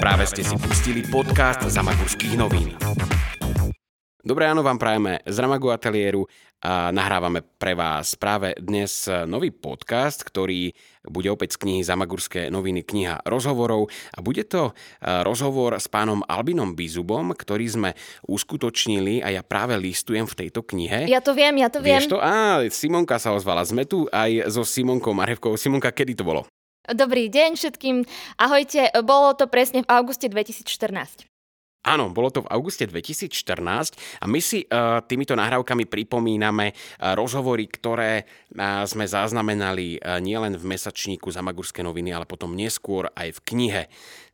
Práve ste si pustili podcast Zamagurských novín. Dobré ráno vám prajeme z Ramagu ateliéru a nahrávame pre vás práve dnes nový podcast, ktorý bude opäť z knihy Zamagurské noviny kniha rozhovorov a bude to e, rozhovor s pánom Albinom Bizubom, ktorý sme uskutočnili a ja práve listujem v tejto knihe. Ja to viem, ja to viem. Vieš to? Á, Simonka sa ozvala. Sme tu aj so Simonkou Marhevkou. Simonka, kedy to bolo? Dobrý deň všetkým. Ahojte, bolo to presne v auguste 2014. Áno, bolo to v auguste 2014 a my si uh, týmito nahrávkami pripomíname uh, rozhovory, ktoré uh, sme zaznamenali uh, nielen v mesačníku Zamagurské noviny, ale potom neskôr aj v knihe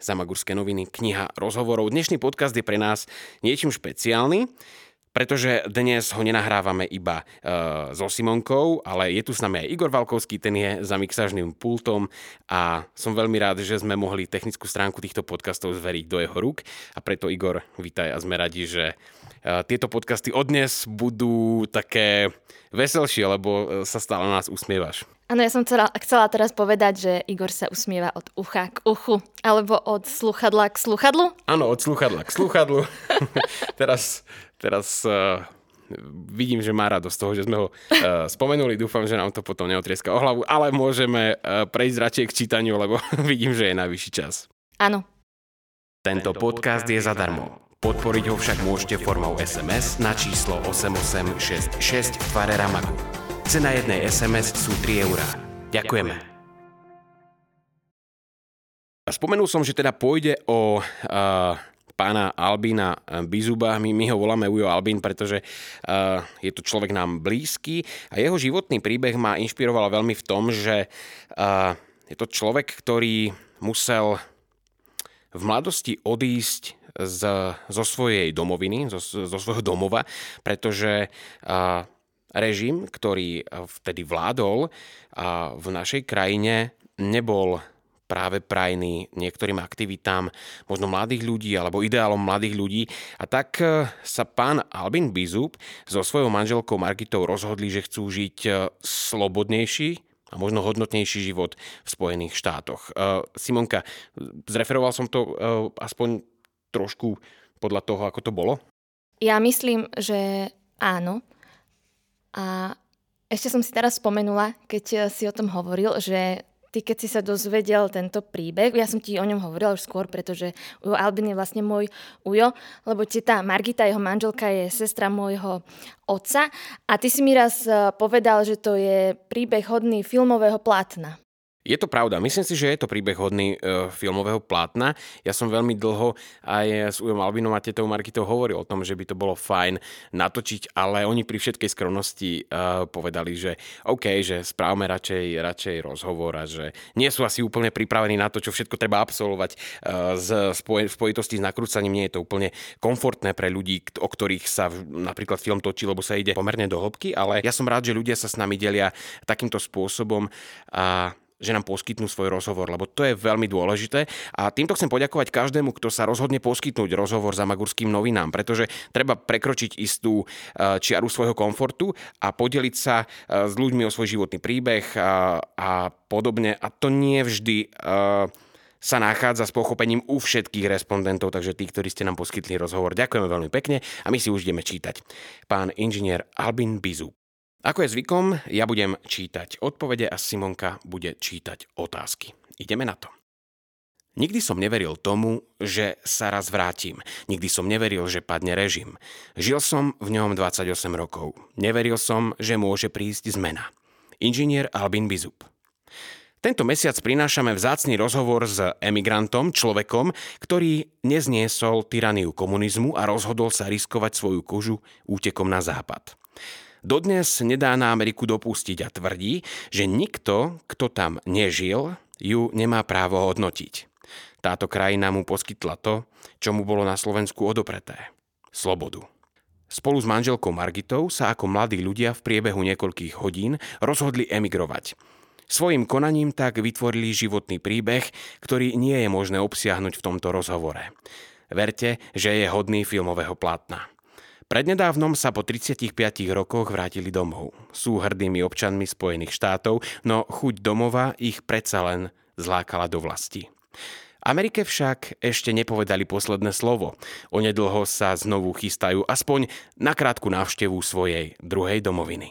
Zamagurské noviny, kniha rozhovorov. Dnešný podcast je pre nás niečím špeciálny pretože dnes ho nenahrávame iba uh, so Simonkou, ale je tu s nami aj Igor Valkovský, ten je za mixážnym pultom a som veľmi rád, že sme mohli technickú stránku týchto podcastov zveriť do jeho rúk a preto Igor, vítaj a sme radi, že uh, tieto podcasty od dnes budú také veselšie, lebo uh, sa stále na nás usmievaš. Áno, ja som chcela, chcela teraz povedať, že Igor sa usmieva od ucha k uchu, alebo od sluchadla k sluchadlu. Áno, od sluchadla k sluchadlu. teraz teraz uh, vidím, že má radosť z toho, že sme ho uh, spomenuli. Dúfam, že nám to potom neotrieska o hlavu, ale môžeme uh, prejsť radšej k čítaniu, lebo vidím, že je najvyšší čas. Áno. Tento podcast je zadarmo. Podporiť ho však môžete formou SMS na číslo 8866 v tvare Ramagu. Cena jednej SMS sú 3 eurá. Ďakujeme. Spomenul som, že teda pôjde o uh, pána Albína eh, Bizuba. My, my ho voláme Ujo Albín, pretože uh, je to človek nám blízky a jeho životný príbeh ma inšpiroval veľmi v tom, že uh, je to človek, ktorý musel v mladosti odísť z, zo svojej domoviny, zo, zo svojho domova, pretože uh, režim, ktorý vtedy vládol uh, v našej krajine, nebol práve prajný niektorým aktivitám možno mladých ľudí alebo ideálom mladých ľudí. A tak e, sa pán Albin Bizub so svojou manželkou Margitou rozhodli, že chcú žiť e, slobodnejší a možno hodnotnejší život v Spojených štátoch. E, Simonka, zreferoval som to aspoň trošku podľa toho, ako to bolo? Ja myslím, že áno. A ešte som si teraz spomenula, keď si o tom hovoril, že ty keď si sa dozvedel tento príbeh, ja som ti o ňom hovorila už skôr, pretože Ujo Albin je vlastne môj Ujo, lebo tá Margita, jeho manželka, je sestra môjho otca a ty si mi raz eh, povedal, že to je príbeh hodný filmového plátna. Je to pravda. Myslím si, že je to príbeh hodný e, filmového plátna. Ja som veľmi dlho aj s Ujom Albinom a tetou Markitou hovoril o tom, že by to bolo fajn natočiť, ale oni pri všetkej skromnosti e, povedali, že OK, že správame radšej, radšej rozhovor a že nie sú asi úplne pripravení na to, čo všetko treba absolvovať e, z spoj, spojitosti s nakrúcaním. Nie je to úplne komfortné pre ľudí, o ktorých sa napríklad film točí, lebo sa ide pomerne do hĺbky, ale ja som rád, že ľudia sa s nami delia takýmto spôsobom a že nám poskytnú svoj rozhovor, lebo to je veľmi dôležité. A týmto chcem poďakovať každému, kto sa rozhodne poskytnúť rozhovor za Magurským novinám, pretože treba prekročiť istú e, čiaru svojho komfortu a podeliť sa e, s ľuďmi o svoj životný príbeh a, a podobne. A to nie vždy uh, sa nachádza s pochopením u všetkých respondentov, takže tí, ktorí ste nám poskytli rozhovor, ďakujeme veľmi pekne a my si už ideme čítať. Pán inžinier Albin Bizu. Ako je zvykom, ja budem čítať odpovede a Simonka bude čítať otázky. Ideme na to. Nikdy som neveril tomu, že sa raz vrátim. Nikdy som neveril, že padne režim. Žil som v ňom 28 rokov. Neveril som, že môže prísť zmena. Inžinier Albin Bizup. Tento mesiac prinášame vzácný rozhovor s emigrantom, človekom, ktorý nezniesol tyraniu komunizmu a rozhodol sa riskovať svoju kožu útekom na západ. Dodnes nedá na Ameriku dopustiť a tvrdí, že nikto, kto tam nežil, ju nemá právo hodnotiť. Táto krajina mu poskytla to, čo mu bolo na Slovensku odopreté. Slobodu. Spolu s manželkou Margitou sa ako mladí ľudia v priebehu niekoľkých hodín rozhodli emigrovať. Svojim konaním tak vytvorili životný príbeh, ktorý nie je možné obsiahnuť v tomto rozhovore. Verte, že je hodný filmového plátna. Prednedávnom sa po 35 rokoch vrátili domov. Sú hrdými občanmi Spojených štátov, no chuť domova ich predsa len zlákala do vlasti. Amerike však ešte nepovedali posledné slovo. Onedlho sa znovu chystajú aspoň na krátku návštevu svojej druhej domoviny.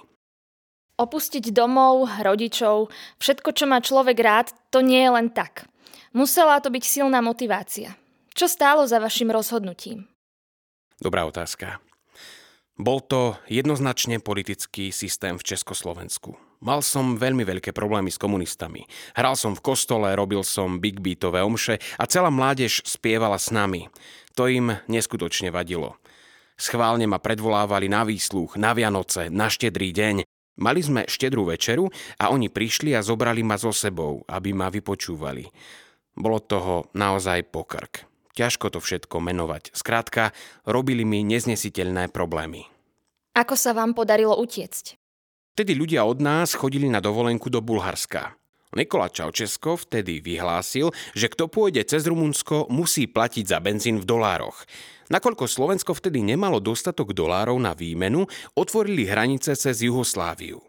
Opustiť domov, rodičov, všetko, čo má človek rád, to nie je len tak. Musela to byť silná motivácia. Čo stálo za vašim rozhodnutím? Dobrá otázka. Bol to jednoznačne politický systém v Československu. Mal som veľmi veľké problémy s komunistami. Hral som v kostole, robil som big beatové omše a celá mládež spievala s nami. To im neskutočne vadilo. Schválne ma predvolávali na výsluch, na Vianoce, na štedrý deň. Mali sme štedrú večeru a oni prišli a zobrali ma so sebou, aby ma vypočúvali. Bolo toho naozaj pokrk. Ťažko to všetko menovať. Skrátka, robili mi neznesiteľné problémy. Ako sa vám podarilo utiecť? Vtedy ľudia od nás chodili na dovolenku do Bulharska. Nikola Čaučesko vtedy vyhlásil, že kto pôjde cez Rumunsko, musí platiť za benzín v dolároch. Nakoľko Slovensko vtedy nemalo dostatok dolárov na výmenu, otvorili hranice cez Jugosláviu.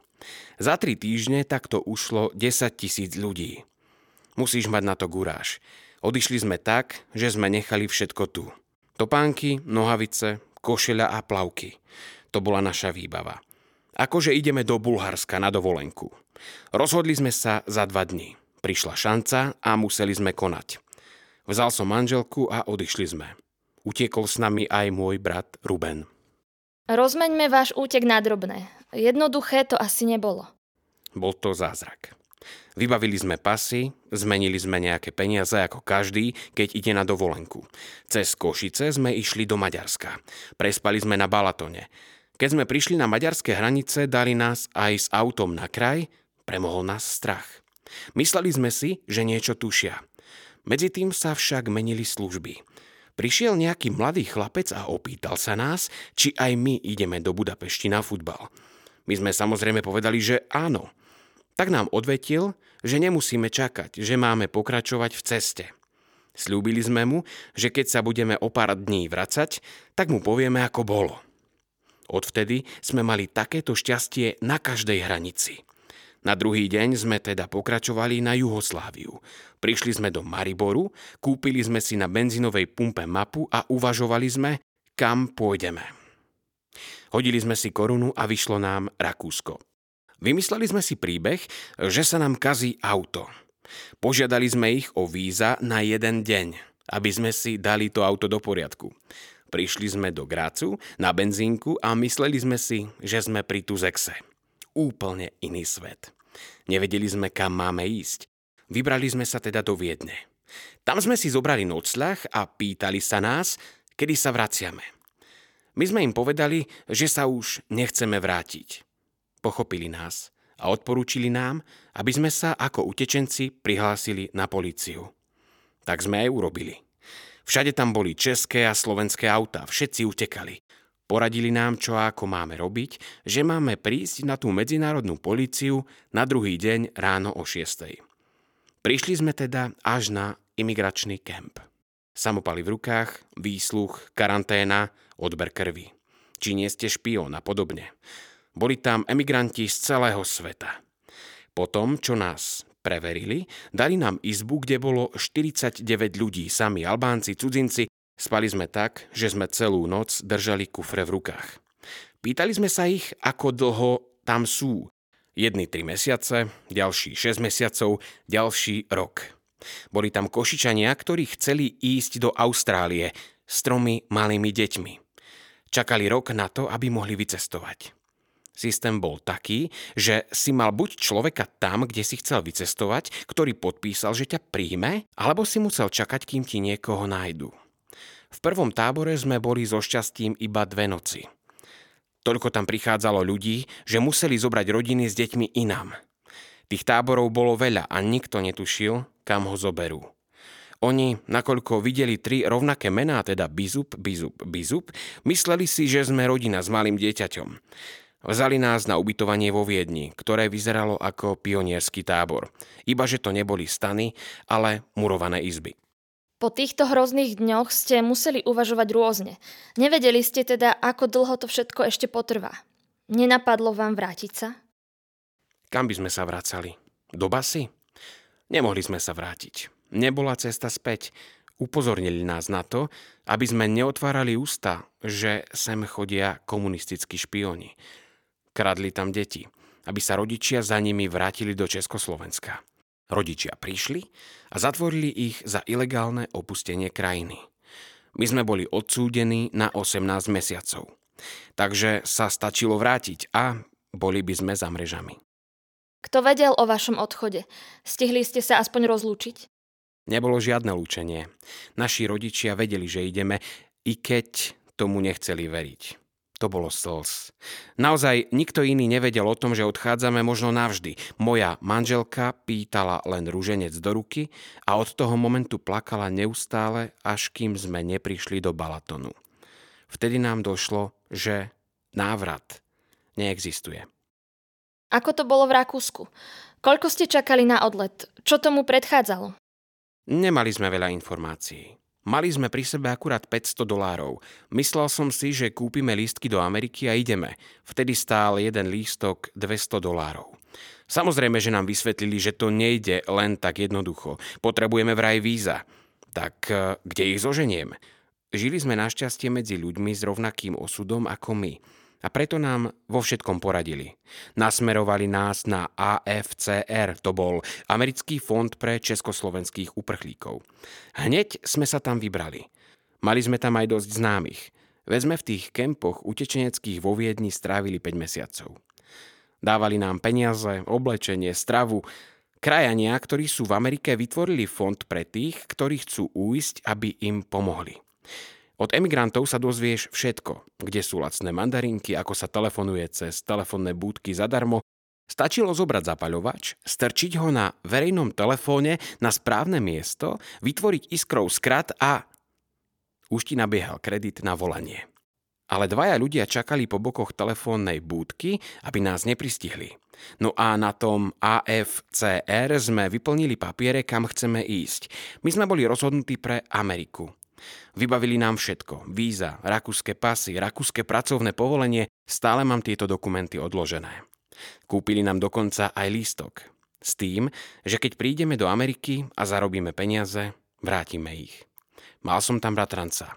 Za tri týždne takto ušlo 10 tisíc ľudí. Musíš mať na to guráž. Odišli sme tak, že sme nechali všetko tu. Topánky, nohavice, košeľa a plavky. To bola naša výbava. Akože ideme do Bulharska na dovolenku. Rozhodli sme sa za dva dní. Prišla šanca a museli sme konať. Vzal som manželku a odišli sme. Utiekol s nami aj môj brat Ruben. Rozmeňme váš útek na drobné. Jednoduché to asi nebolo. Bol to zázrak. Vybavili sme pasy, zmenili sme nejaké peniaze ako každý, keď ide na dovolenku. Cez Košice sme išli do Maďarska. Prespali sme na Balatone. Keď sme prišli na maďarské hranice, dali nás aj s autom na kraj, premohol nás strach. Mysleli sme si, že niečo tušia. Medzi tým sa však menili služby. Prišiel nejaký mladý chlapec a opýtal sa nás, či aj my ideme do Budapešti na futbal. My sme samozrejme povedali, že áno. Tak nám odvetil, že nemusíme čakať, že máme pokračovať v ceste. Sľúbili sme mu, že keď sa budeme o pár dní vracať, tak mu povieme, ako bolo. Odvtedy sme mali takéto šťastie na každej hranici. Na druhý deň sme teda pokračovali na Juhosláviu. Prišli sme do Mariboru, kúpili sme si na benzínovej pumpe mapu a uvažovali sme, kam pôjdeme. Hodili sme si korunu a vyšlo nám Rakúsko. Vymysleli sme si príbeh, že sa nám kazí auto. Požiadali sme ich o víza na jeden deň, aby sme si dali to auto do poriadku. Prišli sme do Grácu na benzínku a mysleli sme si, že sme pri Tuzexe. Úplne iný svet. Nevedeli sme, kam máme ísť. Vybrali sme sa teda do Viedne. Tam sme si zobrali nocľah a pýtali sa nás, kedy sa vraciame. My sme im povedali, že sa už nechceme vrátiť pochopili nás a odporúčili nám, aby sme sa ako utečenci prihlásili na políciu. Tak sme aj urobili. Všade tam boli české a slovenské autá, všetci utekali. Poradili nám, čo a ako máme robiť, že máme prísť na tú medzinárodnú políciu na druhý deň ráno o 6. Prišli sme teda až na imigračný kemp. Samopaly v rukách, výsluch, karanténa, odber krvi. Či nie ste špión a podobne. Boli tam emigranti z celého sveta. Potom, čo nás preverili, dali nám izbu, kde bolo 49 ľudí, sami Albánci, cudzinci. Spali sme tak, že sme celú noc držali kufre v rukách. Pýtali sme sa ich, ako dlho tam sú. Jedni 3 mesiace, ďalší 6 mesiacov, ďalší rok. Boli tam košičania, ktorí chceli ísť do Austrálie s tromi malými deťmi. Čakali rok na to, aby mohli vycestovať. Systém bol taký, že si mal buď človeka tam, kde si chcel vycestovať, ktorý podpísal, že ťa príjme, alebo si musel čakať, kým ti niekoho nájdu. V prvom tábore sme boli so šťastím iba dve noci. Toľko tam prichádzalo ľudí, že museli zobrať rodiny s deťmi inám. Tých táborov bolo veľa a nikto netušil, kam ho zoberú. Oni, nakoľko videli tri rovnaké mená, teda Bizup, Bizup, Bizup, mysleli si, že sme rodina s malým dieťaťom. Vzali nás na ubytovanie vo Viedni, ktoré vyzeralo ako pionierský tábor. Iba že to neboli stany, ale murované izby. Po týchto hrozných dňoch ste museli uvažovať rôzne. Nevedeli ste teda, ako dlho to všetko ešte potrvá. Nenapadlo vám vrátiť sa? Kam by sme sa vracali? Do basy? Nemohli sme sa vrátiť. Nebola cesta späť. Upozornili nás na to, aby sme neotvárali ústa, že sem chodia komunistickí špioni. Kradli tam deti, aby sa rodičia za nimi vrátili do Československa. Rodičia prišli a zatvorili ich za ilegálne opustenie krajiny. My sme boli odsúdení na 18 mesiacov. Takže sa stačilo vrátiť a boli by sme za mrežami. Kto vedel o vašom odchode? Stihli ste sa aspoň rozlúčiť? Nebolo žiadne lúčenie. Naši rodičia vedeli, že ideme, i keď tomu nechceli veriť. To bolo slz. Naozaj nikto iný nevedel o tom, že odchádzame možno navždy. Moja manželka pýtala len rúženec do ruky a od toho momentu plakala neustále, až kým sme neprišli do Balatonu. Vtedy nám došlo, že návrat neexistuje. Ako to bolo v Rakúsku? Koľko ste čakali na odlet? Čo tomu predchádzalo? Nemali sme veľa informácií. Mali sme pri sebe akurát 500 dolárov. Myslel som si, že kúpime lístky do Ameriky a ideme. Vtedy stál jeden lístok 200 dolárov. Samozrejme, že nám vysvetlili, že to nejde len tak jednoducho. Potrebujeme vraj víza. Tak eh, kde ich zoženiem? Žili sme našťastie medzi ľuďmi s rovnakým osudom ako my. A preto nám vo všetkom poradili. Nasmerovali nás na AFCR, to bol Americký fond pre československých uprchlíkov. Hneď sme sa tam vybrali. Mali sme tam aj dosť známych. Veď sme v tých kempoch utečeneckých vo Viedni strávili 5 mesiacov. Dávali nám peniaze, oblečenie, stravu. Krajania, ktorí sú v Amerike, vytvorili fond pre tých, ktorí chcú újsť, aby im pomohli. Od emigrantov sa dozvieš všetko, kde sú lacné mandarinky, ako sa telefonuje cez telefónne búdky zadarmo. Stačilo zobrať zapaľovač, strčiť ho na verejnom telefóne na správne miesto, vytvoriť iskrov skrat a už ti nabiehal kredit na volanie. Ale dvaja ľudia čakali po bokoch telefónnej búdky, aby nás nepristihli. No a na tom AFCR sme vyplnili papiere, kam chceme ísť. My sme boli rozhodnutí pre Ameriku. Vybavili nám všetko. Víza, rakúske pasy, rakúske pracovné povolenie. Stále mám tieto dokumenty odložené. Kúpili nám dokonca aj lístok. S tým, že keď prídeme do Ameriky a zarobíme peniaze, vrátime ich. Mal som tam bratranca.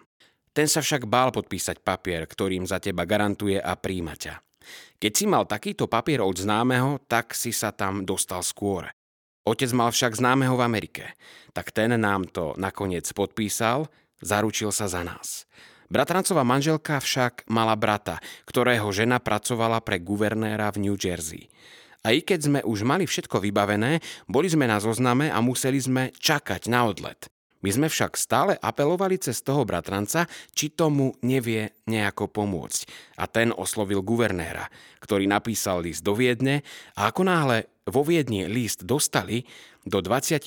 Ten sa však bál podpísať papier, ktorým za teba garantuje a príjma ťa. Keď si mal takýto papier od známeho, tak si sa tam dostal skôr. Otec mal však známeho v Amerike, tak ten nám to nakoniec podpísal Zaručil sa za nás. Bratrancová manželka však mala brata, ktorého žena pracovala pre guvernéra v New Jersey. A i keď sme už mali všetko vybavené, boli sme na zozname a museli sme čakať na odlet. My sme však stále apelovali cez toho bratranca, či tomu nevie nejako pomôcť. A ten oslovil guvernéra, ktorý napísal list do Viedne a ako náhle vo Viedni list dostali, do 24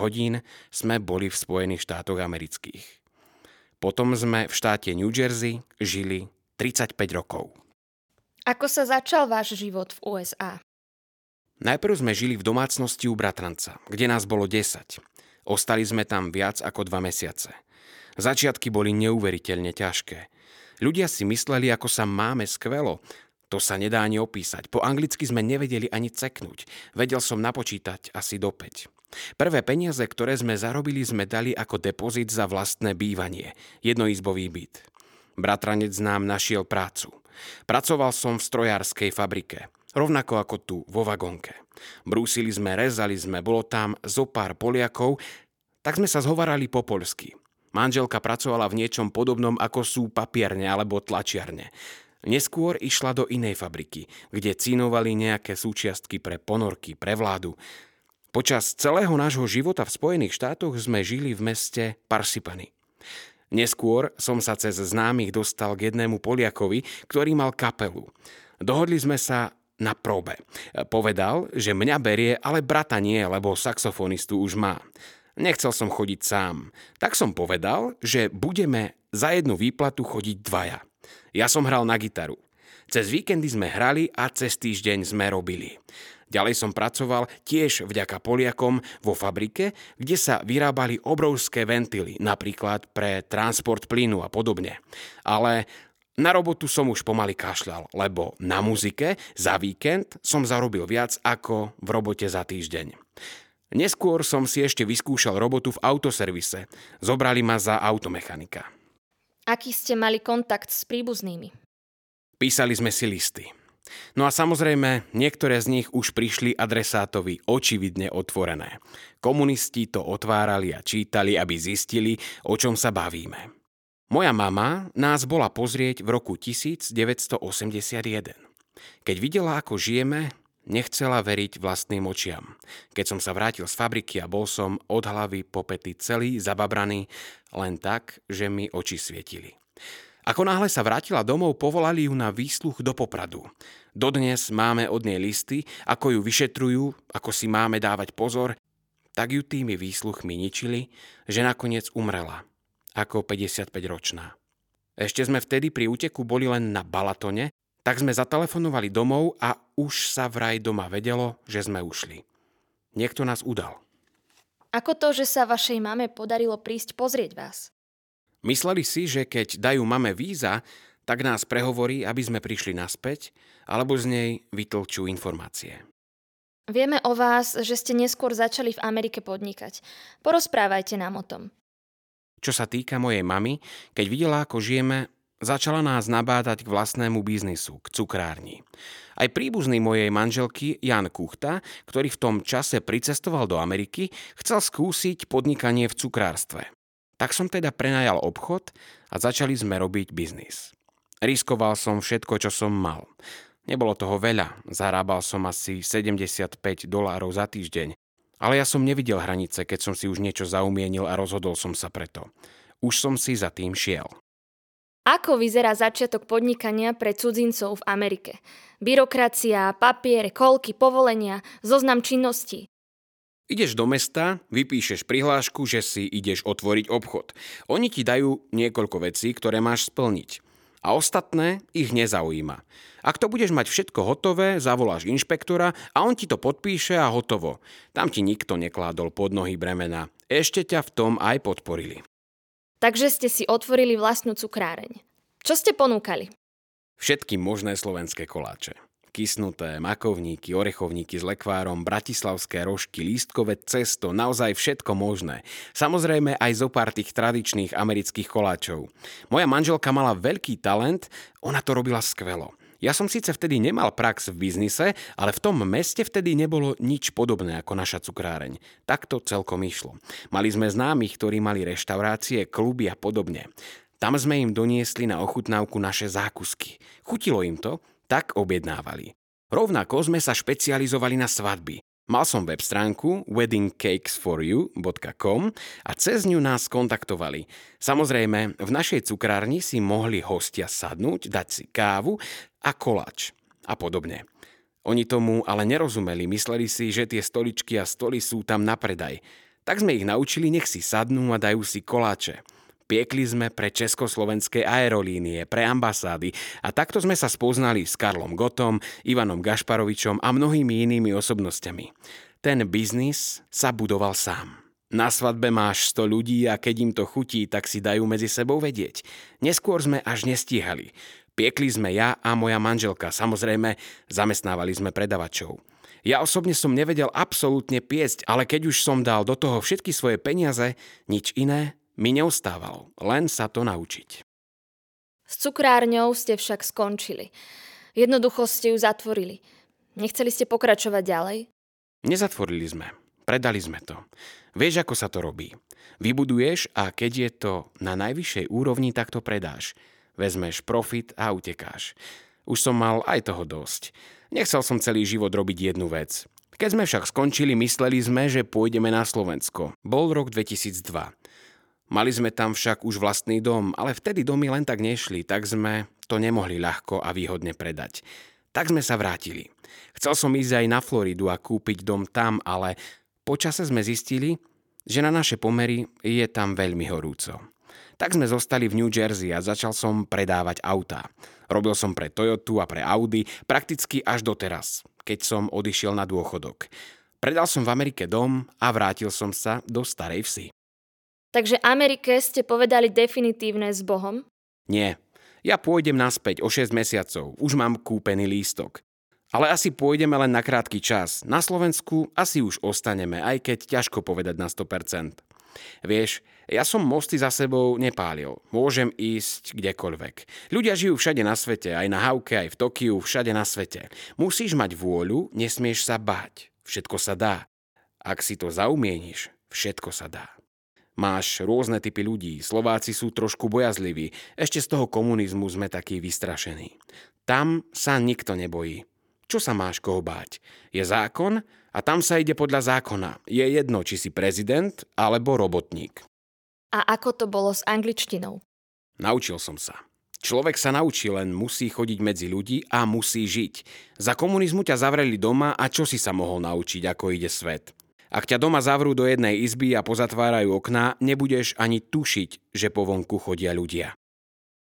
hodín sme boli v Spojených štátoch amerických. Potom sme v štáte New Jersey žili 35 rokov. Ako sa začal váš život v USA? Najprv sme žili v domácnosti u bratranca, kde nás bolo 10. Ostali sme tam viac ako dva mesiace. Začiatky boli neuveriteľne ťažké. Ľudia si mysleli, ako sa máme skvelo. To sa nedá ani opísať. Po anglicky sme nevedeli ani ceknúť. Vedel som napočítať asi do 5. Prvé peniaze, ktoré sme zarobili, sme dali ako depozit za vlastné bývanie, jednoizbový byt. Bratranec nám našiel prácu. Pracoval som v strojárskej fabrike, rovnako ako tu, vo vagonke. Brúsili sme, rezali sme, bolo tam zo pár Poliakov, tak sme sa zhovarali po poľsky. Manželka pracovala v niečom podobnom ako sú papierne alebo tlačiarne. Neskôr išla do inej fabriky, kde cínovali nejaké súčiastky pre ponorky, pre vládu. Počas celého nášho života v Spojených štátoch sme žili v meste Parsipany. Neskôr som sa cez známych dostal k jednému Poliakovi, ktorý mal kapelu. Dohodli sme sa na probe. Povedal, že mňa berie, ale brata nie, lebo saxofonistu už má. Nechcel som chodiť sám. Tak som povedal, že budeme za jednu výplatu chodiť dvaja. Ja som hral na gitaru. Cez víkendy sme hrali a cez týždeň sme robili. Ďalej som pracoval tiež vďaka Poliakom vo fabrike, kde sa vyrábali obrovské ventily, napríklad pre transport plynu a podobne. Ale na robotu som už pomaly kašľal, lebo na muzike za víkend som zarobil viac ako v robote za týždeň. Neskôr som si ešte vyskúšal robotu v autoservise. Zobrali ma za automechanika. Aký ste mali kontakt s príbuznými? Písali sme si listy. No a samozrejme, niektoré z nich už prišli adresátovi očividne otvorené. Komunisti to otvárali a čítali, aby zistili, o čom sa bavíme. Moja mama nás bola pozrieť v roku 1981. Keď videla, ako žijeme, nechcela veriť vlastným očiam. Keď som sa vrátil z fabriky a bol som od hlavy po pety celý zababraný, len tak, že mi oči svietili. Ako náhle sa vrátila domov, povolali ju na výsluch do Popradu. Dodnes máme od nej listy, ako ju vyšetrujú, ako si máme dávať pozor, tak ju tými výsluchmi ničili, že nakoniec umrela, ako 55-ročná. Ešte sme vtedy pri úteku boli len na Balatone, tak sme zatelefonovali domov a už sa vraj doma vedelo, že sme ušli. Niekto nás udal. Ako to, že sa vašej mame podarilo prísť pozrieť vás? Mysleli si, že keď dajú mame víza, tak nás prehovorí, aby sme prišli naspäť, alebo z nej vytlčú informácie. Vieme o vás, že ste neskôr začali v Amerike podnikať. Porozprávajte nám o tom. Čo sa týka mojej mamy, keď videla, ako žijeme, začala nás nabádať k vlastnému biznisu, k cukrárni. Aj príbuzný mojej manželky Jan Kuchta, ktorý v tom čase pricestoval do Ameriky, chcel skúsiť podnikanie v cukrárstve. Tak som teda prenajal obchod a začali sme robiť biznis. Riskoval som všetko, čo som mal. Nebolo toho veľa, zarábal som asi 75 dolárov za týždeň, ale ja som nevidel hranice, keď som si už niečo zaumienil a rozhodol som sa preto. Už som si za tým šiel. Ako vyzerá začiatok podnikania pre cudzincov v Amerike? Byrokracia, papier, kolky, povolenia, zoznam činností. Ideš do mesta, vypíšeš prihlášku, že si ideš otvoriť obchod. Oni ti dajú niekoľko vecí, ktoré máš splniť. A ostatné ich nezaujíma. Ak to budeš mať všetko hotové, zavoláš inšpektora a on ti to podpíše a hotovo. Tam ti nikto nekládol pod nohy bremena. Ešte ťa v tom aj podporili. Takže ste si otvorili vlastnú cukráreň. Čo ste ponúkali? Všetky možné slovenské koláče kysnuté, makovníky, orechovníky s lekvárom, bratislavské rožky, lístkové cesto, naozaj všetko možné. Samozrejme aj zo pár tých tradičných amerických koláčov. Moja manželka mala veľký talent, ona to robila skvelo. Ja som síce vtedy nemal prax v biznise, ale v tom meste vtedy nebolo nič podobné ako naša cukráreň. Tak to celkom išlo. Mali sme známych, ktorí mali reštaurácie, kluby a podobne. Tam sme im doniesli na ochutnávku naše zákusky. Chutilo im to, tak objednávali. Rovnako sme sa špecializovali na svadby. Mal som web stránku weddingcakesforyou.com a cez ňu nás kontaktovali. Samozrejme, v našej cukrárni si mohli hostia sadnúť, dať si kávu a koláč a podobne. Oni tomu ale nerozumeli, mysleli si, že tie stoličky a stoly sú tam na predaj. Tak sme ich naučili, nech si sadnú a dajú si koláče. Piekli sme pre československé aerolínie, pre ambasády a takto sme sa spoznali s Karlom Gotom, Ivanom Gašparovičom a mnohými inými osobnosťami. Ten biznis sa budoval sám. Na svadbe máš 100 ľudí a keď im to chutí, tak si dajú medzi sebou vedieť. Neskôr sme až nestíhali. Piekli sme ja a moja manželka, samozrejme zamestnávali sme predavačov. Ja osobne som nevedel absolútne piesť, ale keď už som dal do toho všetky svoje peniaze, nič iné mi neustávalo, len sa to naučiť. S cukrárňou ste však skončili. Jednoducho ste ju zatvorili. Nechceli ste pokračovať ďalej? Nezatvorili sme. Predali sme to. Vieš, ako sa to robí. Vybuduješ a keď je to na najvyššej úrovni, tak to predáš. Vezmeš profit a utekáš. Už som mal aj toho dosť. Nechcel som celý život robiť jednu vec. Keď sme však skončili, mysleli sme, že pôjdeme na Slovensko. Bol rok 2002. Mali sme tam však už vlastný dom, ale vtedy domy len tak nešli, tak sme to nemohli ľahko a výhodne predať. Tak sme sa vrátili. Chcel som ísť aj na Floridu a kúpiť dom tam, ale počase sme zistili, že na naše pomery je tam veľmi horúco. Tak sme zostali v New Jersey a začal som predávať autá. Robil som pre Toyotu a pre Audi prakticky až doteraz, keď som odišiel na dôchodok. Predal som v Amerike dom a vrátil som sa do starej vsi. Takže Amerike ste povedali definitívne s Bohom? Nie. Ja pôjdem naspäť o 6 mesiacov. Už mám kúpený lístok. Ale asi pôjdeme len na krátky čas. Na Slovensku asi už ostaneme, aj keď ťažko povedať na 100%. Vieš, ja som mosty za sebou nepálil. Môžem ísť kdekoľvek. Ľudia žijú všade na svete, aj na Hauke, aj v Tokiu, všade na svete. Musíš mať vôľu, nesmieš sa báť. Všetko sa dá. Ak si to zaumieníš, všetko sa dá. Máš rôzne typy ľudí, Slováci sú trošku bojazliví, ešte z toho komunizmu sme takí vystrašení. Tam sa nikto nebojí. Čo sa máš koho báť? Je zákon a tam sa ide podľa zákona. Je jedno, či si prezident alebo robotník. A ako to bolo s angličtinou? Naučil som sa. Človek sa naučí, len musí chodiť medzi ľudí a musí žiť. Za komunizmu ťa zavreli doma a čo si sa mohol naučiť, ako ide svet? Ak ťa doma zavrú do jednej izby a pozatvárajú okná, nebudeš ani tušiť, že po vonku chodia ľudia.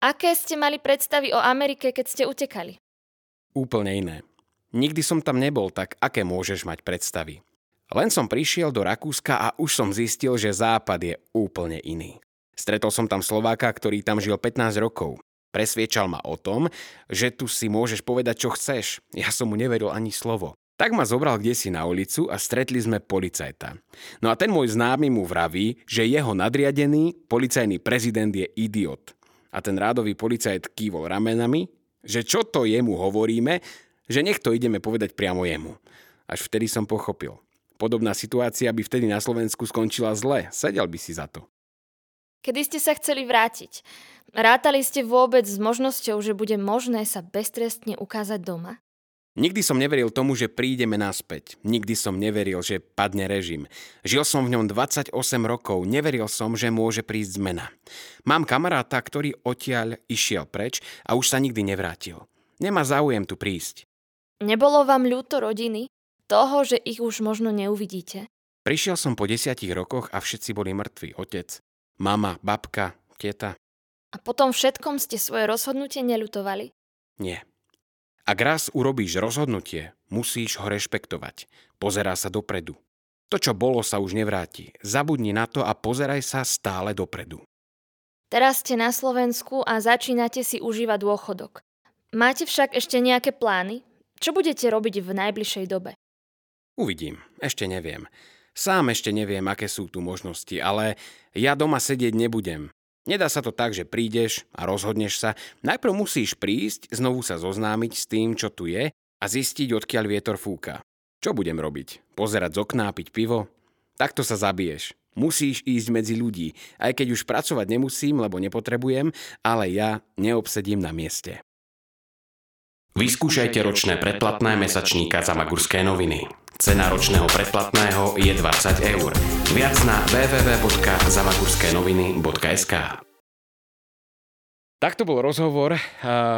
Aké ste mali predstavy o Amerike, keď ste utekali? Úplne iné. Nikdy som tam nebol, tak aké môžeš mať predstavy? Len som prišiel do Rakúska a už som zistil, že západ je úplne iný. Stretol som tam Slováka, ktorý tam žil 15 rokov. Presviečal ma o tom, že tu si môžeš povedať, čo chceš. Ja som mu neveril ani slovo. Tak ma zobral kde si na ulicu a stretli sme policajta. No a ten môj známy mu vraví, že jeho nadriadený policajný prezident je idiot. A ten rádový policajt kývol ramenami, že čo to jemu hovoríme, že nech to ideme povedať priamo jemu. Až vtedy som pochopil. Podobná situácia by vtedy na Slovensku skončila zle. Sedel by si za to. Kedy ste sa chceli vrátiť? Rátali ste vôbec s možnosťou, že bude možné sa beztrestne ukázať doma? Nikdy som neveril tomu, že prídeme naspäť. Nikdy som neveril, že padne režim. Žil som v ňom 28 rokov, neveril som, že môže prísť zmena. Mám kamaráta, ktorý odtiaľ išiel preč a už sa nikdy nevrátil. Nemá záujem tu prísť. Nebolo vám ľúto rodiny? Toho, že ich už možno neuvidíte? Prišiel som po desiatich rokoch a všetci boli mŕtvi. Otec, mama, babka, teta. A potom všetkom ste svoje rozhodnutie neľutovali? Nie. Ak raz urobíš rozhodnutie, musíš ho rešpektovať. Pozerá sa dopredu. To, čo bolo, sa už nevráti. Zabudni na to a pozeraj sa stále dopredu. Teraz ste na Slovensku a začínate si užívať dôchodok. Máte však ešte nejaké plány? Čo budete robiť v najbližšej dobe? Uvidím, ešte neviem. Sám ešte neviem, aké sú tu možnosti, ale ja doma sedieť nebudem. Nedá sa to tak, že prídeš a rozhodneš sa. Najprv musíš prísť, znovu sa zoznámiť s tým, čo tu je a zistiť, odkiaľ vietor fúka. Čo budem robiť? Pozerať z okná, piť pivo? Takto sa zabiješ. Musíš ísť medzi ľudí, aj keď už pracovať nemusím, lebo nepotrebujem, ale ja neobsedím na mieste. Vyskúšajte ročné predplatné mesačníka za Magurské noviny. Cena ročného predplatného je 20 eur. Viac na www.zamagurského.sk Takto bol rozhovor uh,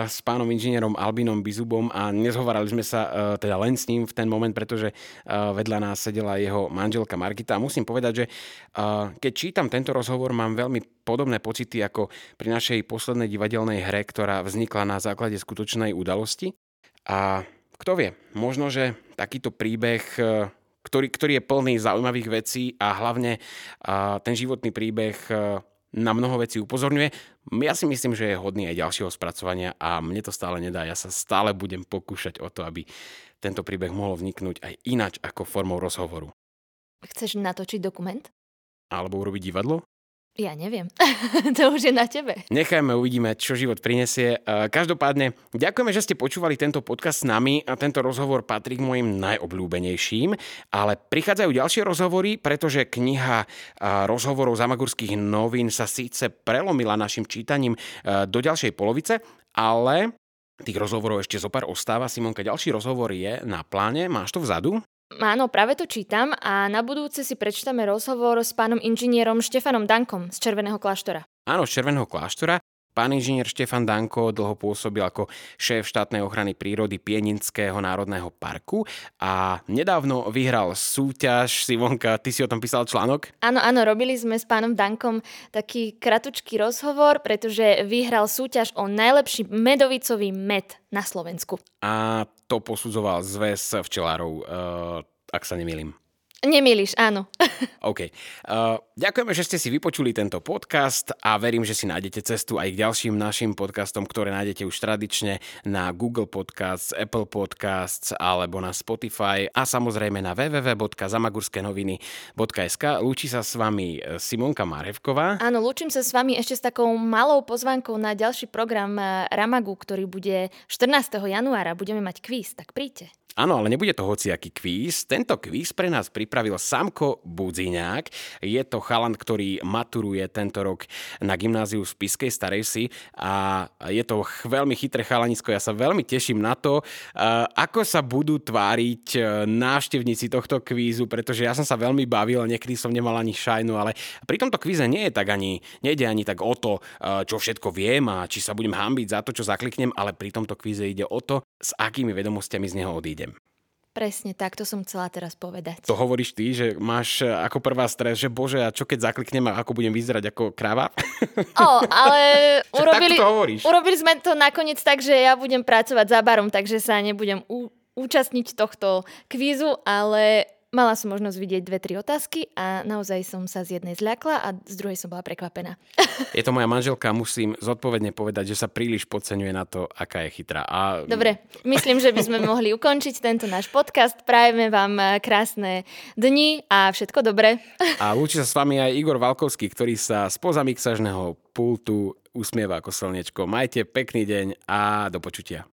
s pánom inžinierom Albinom Bizubom a nezhovarali sme sa uh, teda len s ním v ten moment, pretože uh, vedľa nás sedela jeho manželka Margita. A musím povedať, že keď čítam tento rozhovor, mám veľmi podobné pocity ako pri našej poslednej divadelnej hre, ktorá vznikla na základe skutočnej udalosti. A kto vie, možno, že takýto príbeh ktorý, ktorý je plný zaujímavých vecí a hlavne ten životný príbeh na mnoho vecí upozorňuje. Ja si myslím, že je hodný aj ďalšieho spracovania a mne to stále nedá. Ja sa stále budem pokúšať o to, aby tento príbeh mohol vzniknúť aj ináč ako formou rozhovoru. Chceš natočiť dokument? Alebo urobiť divadlo? Ja neviem. to už je na tebe. Nechajme, uvidíme, čo život prinesie. Každopádne, ďakujeme, že ste počúvali tento podcast s nami. Tento rozhovor patrí k mojim najobľúbenejším, ale prichádzajú ďalšie rozhovory, pretože kniha rozhovorov zamagurských novín sa síce prelomila našim čítaním do ďalšej polovice, ale tých rozhovorov ešte zo pár ostáva. Simonka, ďalší rozhovor je na pláne. Máš to vzadu? Áno, práve to čítam a na budúce si prečítame rozhovor s pánom inžinierom Štefanom Dankom z Červeného kláštora. Áno, z Červeného kláštora. Pán inžinier Štefan Danko dlho pôsobil ako šéf štátnej ochrany prírody Pieninského národného parku a nedávno vyhral súťaž. Sivonka, ty si o tom písal článok? Áno, áno, robili sme s pánom Dankom taký kratučký rozhovor, pretože vyhral súťaž o najlepší medovicový med na Slovensku. A to posudzoval zväz včelárov, uh, ak sa nemýlim. Nemýliš, áno. OK. Uh, ďakujeme, že ste si vypočuli tento podcast a verím, že si nájdete cestu aj k ďalším našim podcastom, ktoré nájdete už tradične na Google Podcasts, Apple Podcasts alebo na Spotify a samozrejme na www.zamagurského.sk. Lúči sa s vami e, Simonka Marevková. Áno, lúčim sa s vami ešte s takou malou pozvánkou na ďalší program e, Ramagu, ktorý bude 14. januára. Budeme mať kvíz, tak príďte. Áno, ale nebude to hociaký kvíz. Tento kvíz pre nás pripravil Samko Budziňák. Je to chalan, ktorý maturuje tento rok na gymnáziu v Spiskej Starej Si a je to veľmi chytré chalanisko. Ja sa veľmi teším na to, ako sa budú tváriť e, návštevníci tohto kvízu, pretože ja som sa veľmi bavil, niekedy som nemal ani šajnu, ale pri tomto kvíze nie je tak ani, nejde ani tak o to, e, čo všetko viem a či sa budem hambiť za to, čo zakliknem, ale pri tomto kvíze ide o to, s akými vedomostiami z neho odíde. Presne tak, to som chcela teraz povedať. To hovoríš ty, že máš e, ako prvá stres, že bože, a čo keď zakliknem a ako budem vyzerať ako kráva? O, ale urobili, to hovoríš. urobili sme to nakoniec tak, že ja budem pracovať za barom, takže sa nebudem u, účastniť tohto kvízu, ale Mala som možnosť vidieť dve, tri otázky a naozaj som sa z jednej zľakla a z druhej som bola prekvapená. Je to moja manželka, musím zodpovedne povedať, že sa príliš podceňuje na to, aká je chytrá. A... Dobre, myslím, že by sme mohli ukončiť tento náš podcast. Prajeme vám eh, krásne dni a všetko dobré. A lúči sa s vami aj Igor Valkovský, ktorý sa spoza mixažného pultu usmieva ako slnečko. Majte pekný deň a do počutia.